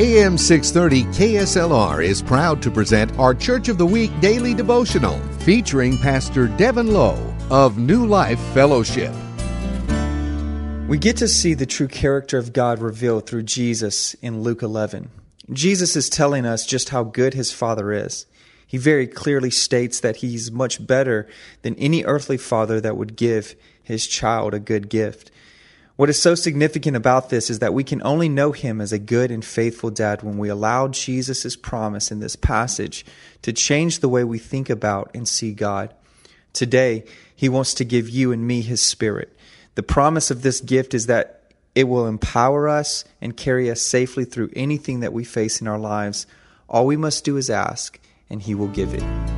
AM 630 KSLR is proud to present our Church of the Week daily devotional featuring Pastor Devin Lowe of New Life Fellowship. We get to see the true character of God revealed through Jesus in Luke 11. Jesus is telling us just how good his Father is. He very clearly states that he's much better than any earthly father that would give his child a good gift. What is so significant about this is that we can only know him as a good and faithful dad when we allow Jesus' promise in this passage to change the way we think about and see God. Today, he wants to give you and me his spirit. The promise of this gift is that it will empower us and carry us safely through anything that we face in our lives. All we must do is ask, and he will give it.